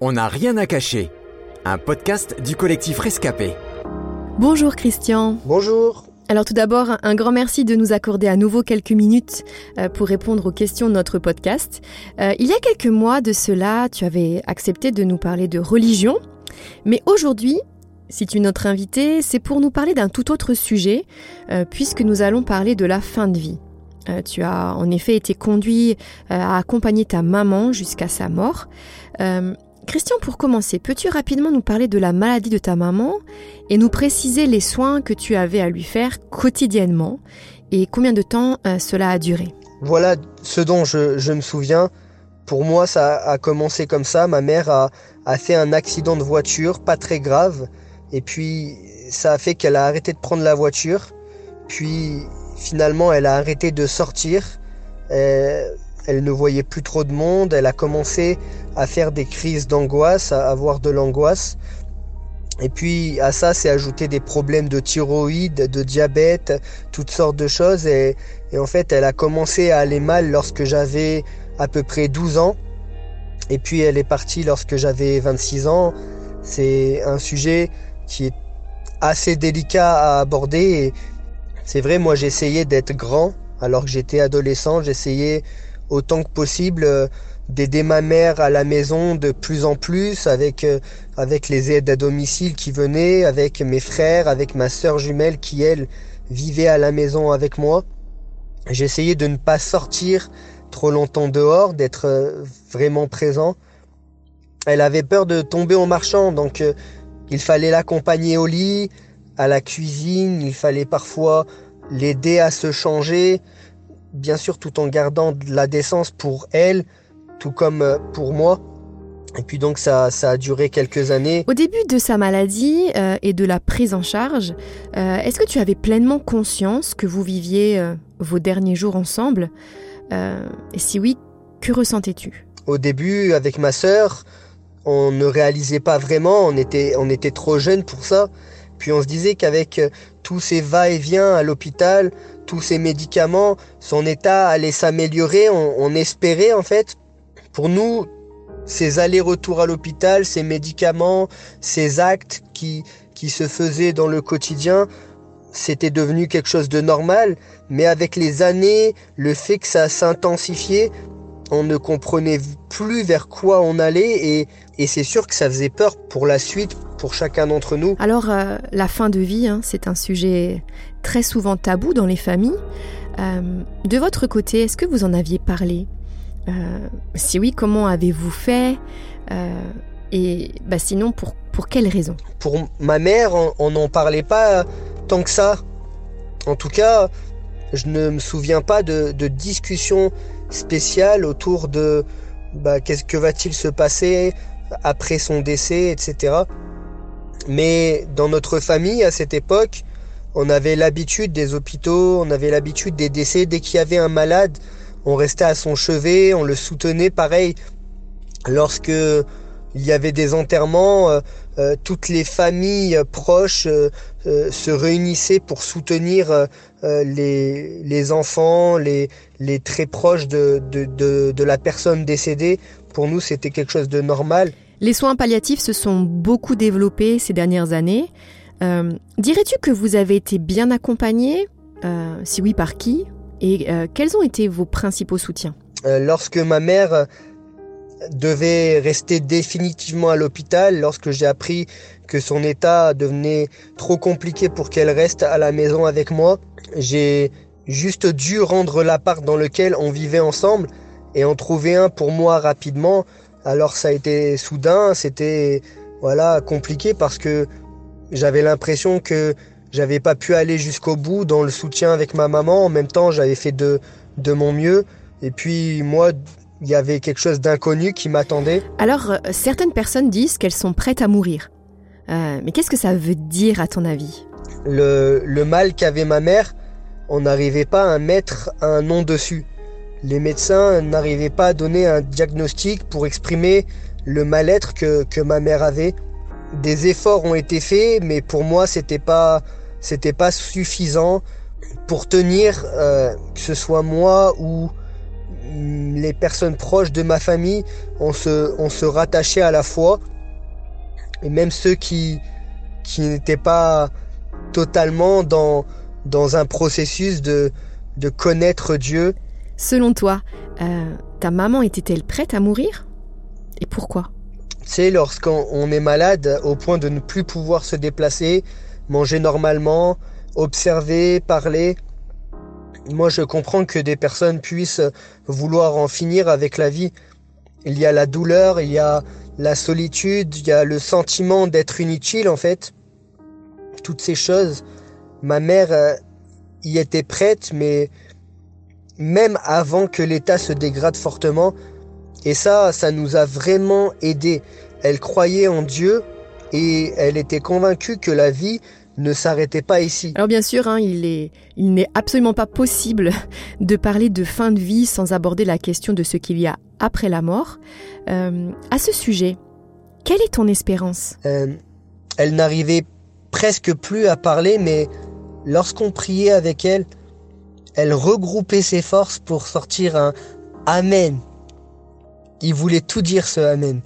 On n'a rien à cacher. Un podcast du collectif Rescapé. Bonjour Christian. Bonjour. Alors tout d'abord, un grand merci de nous accorder à nouveau quelques minutes euh, pour répondre aux questions de notre podcast. Euh, il y a quelques mois de cela, tu avais accepté de nous parler de religion, mais aujourd'hui, si tu es notre invité, c'est pour nous parler d'un tout autre sujet, euh, puisque nous allons parler de la fin de vie. tu as en effet été conduit à accompagner ta maman jusqu'à sa mort. Christian, pour commencer, peux-tu rapidement nous parler de la maladie de ta maman et nous préciser les soins que tu avais à lui faire quotidiennement et combien de temps euh, cela a duré? Voilà ce dont je, me souviens. Pour moi, ça a commencé comme ça. Ma mère a, fait un accident de voiture, pas très grave. Et puis, ça a fait qu'elle a arrêté de prendre la voiture. Puis, finalement, elle a arrêté de sortir. Euh, elle ne voyait plus trop de monde, elle a commencé à faire des crises d'angoisse, à avoir de l'angoisse. Et puis à ça, c'est ajouté des problèmes de thyroïde, de diabète, toutes sortes de choses. Et, en fait, elle a commencé à aller mal lorsque j'avais à peu près 12 ans. Et puis elle est partie lorsque j'avais 26 ans. C'est un sujet qui est assez délicat à aborder. c'est vrai, moi j'essayais d'être grand alors que j'étais adolescent. J'essayais autant que possible euh, d'aider ma mère à la maison de plus en plus avec euh, avec les aides à domicile qui venaient, avec mes frères, avec ma sœur jumelle qui elle vivait à la maison avec moi. J'essayais de ne pas sortir trop longtemps dehors, d'être euh, vraiment présent. Elle avait peur de tomber en marchant, donc il fallait l'accompagner au lit, à la cuisine, il fallait parfois l'aider à se changer, bien sûr tout en gardant de la décence pour elle, tout comme euh, pour moi. Et puis donc ça, ça a duré quelques années. Au début de sa maladie euh, et de la prise en charge, euh, est-ce que tu avais pleinement conscience que vous viviez vos derniers jours ensemble? Et si oui, que ressentais-tu? Au début, avec ma sœur, on ne réalisait pas vraiment, on était, on était trop jeunes pour ça. Puis on se disait qu'avec tous ces va-et-vient à l'hôpital, tous ces médicaments, son état allait s'améliorer. On, espérait en fait, pour nous, ces allers-retours à l'hôpital, ces médicaments, ces actes qui, qui se faisaient dans le quotidien, c'était devenu quelque chose de normal. Mais avec les années, le fait que ça s'intensifiait, on ne comprenait plus vers quoi on allait et, et c'est sûr que ça faisait peur pour la suite, pour chacun d'entre nous. Alors, euh, la fin de vie, hein, c'est un sujet très souvent tabou dans les familles. Euh, de votre côté, est-ce que vous en aviez parlé? Euh, Si oui, comment avez-vous fait? Et bah, sinon, pour, pour quelles raisons Pour ma mère, on n'en parlait pas tant que ça. En tout cas, je ne me souviens pas de, de discussion spéciale autour de bah, qu'est-ce que va-t-il se passer après son décès, etc. Mais dans notre famille, à cette époque, on avait l'habitude des hôpitaux, on avait l'habitude des décès. Dès qu'il y avait un malade, on restait à son chevet, on le soutenait. Pareil, lorsque il y avait des enterrements, euh, euh, toutes les familles proches euh, se réunissaient pour soutenir les, enfants, les, très proches de la personne décédée. Pour nous, c'était quelque chose de normal. Les soins palliatifs se sont beaucoup développés ces dernières années. Euh, dirais-tu que vous avez été bien accompagné euh, Si oui, par qui? Et euh, quels ont été vos principaux soutiens? Lorsque ma mère devait rester définitivement à l'hôpital, lorsque j'ai appris que son état devenait trop compliqué pour qu'elle reste à la maison avec moi, j'ai juste dû rendre l'appart dans lequel on vivait ensemble et en trouver un pour moi rapidement alors ça a été soudain, c'était voilà compliqué parce que j'avais l'impression que j'avais pas pu aller jusqu'au bout dans le soutien avec ma maman. En même temps, j'avais fait de, de mon mieux. Et puis moi, il y avait quelque chose d'inconnu qui m'attendait. Alors, euh, certaines personnes disent qu'elles sont prêtes à mourir. Euh, mais qu'est-ce que ça veut dire à ton avis? Le, le mal qu'avait ma mère, on n'arrivait pas à mettre un nom dessus les médecins n'arrivaient pas à donner un diagnostic pour exprimer le mal-être que, ma mère avait. Des efforts ont été faits, mais pour moi, c'était pas, c'était pas suffisant pour tenir, euh, que ce soit moi ou les personnes proches de ma famille, on se, on se rattachait à la foi. Et même ceux qui, qui n'étaient pas totalement dans, dans un processus de, de connaître Dieu. Selon toi, euh, ta maman était-elle prête à mourir? Et pourquoi? C'est lorsqu'on est malade au point de ne plus pouvoir se déplacer, manger normalement, observer, parler. Moi, je comprends que des personnes puissent vouloir en finir avec la vie. Il y a la douleur, il y a la solitude, il y a le sentiment d'être inutile en fait. Toutes ces choses. Ma mère euh, y était prête, mais même avant que l'état se dégrade fortement. Et ça, ça nous a vraiment aidé. Elle croyait en Dieu et elle était convaincue que la vie ne s'arrêtait pas ici. Alors bien sûr, hein, il est, il n'est absolument pas possible de parler de fin de vie sans aborder la question de ce qu'il y a après la mort. Euh, à ce sujet, quelle est ton espérance? Euh, Elle n'arrivait presque plus à parler, mais lorsqu'on priait avec elle, elle regroupait ses forces pour sortir un Amen. Il voulait tout dire ce Amen.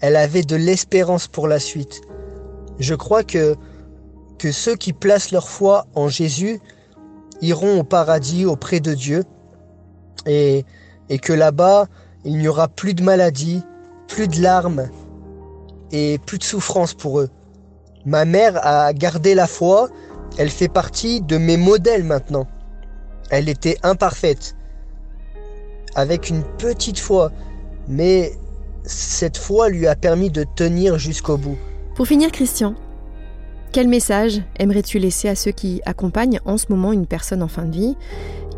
Elle avait de l'espérance pour la suite. Je crois que que ceux qui placent leur foi en Jésus iront au paradis auprès de Dieu et, et que là-bas, il n'y aura plus de maladies, plus de larmes et plus de souffrance pour eux. Ma mère a gardé la foi, elle fait partie de mes modèles maintenant. Elle était imparfaite, avec une petite foi, mais cette foi lui a permis de tenir jusqu'au bout. Pour finir, Christian, quel message aimerais-tu laisser à ceux qui accompagnent en ce moment une personne en fin de vie?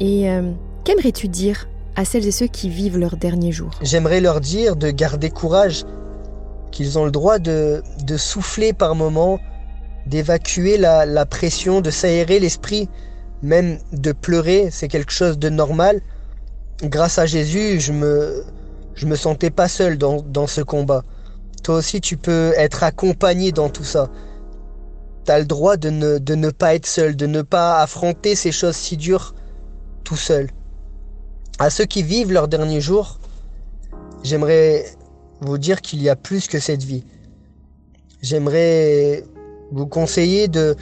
Et euh, qu'aimerais-tu dire à celles et ceux qui vivent leurs derniers jours J'aimerais leur dire de garder courage, qu'ils ont le droit de, de souffler par moments, d'évacuer la, la pression, de s'aérer l'esprit, même de pleurer, c'est quelque chose de normal. Grâce à Jésus, je me, je me sentais pas seul dans, dans ce combat. Toi aussi, tu peux être accompagné dans tout ça. T'as le droit de ne, de ne pas être seul, de ne pas affronter ces choses si dures tout seul. À ceux qui vivent leurs derniers jours, j'aimerais vous dire qu'il y a plus que cette vie. J'aimerais vous conseiller de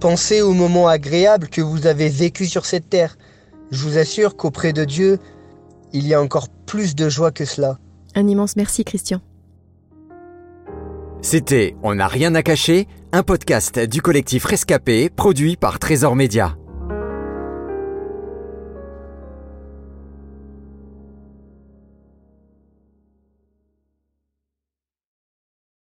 penser aux moments agréables que vous avez vécus sur cette terre. Je vous assure qu'auprès de Dieu, il y a encore plus de joie que cela. Un immense merci, Christian. C'était On n'a rien à cacher, un podcast du collectif Rescapé produit par Trésor Média.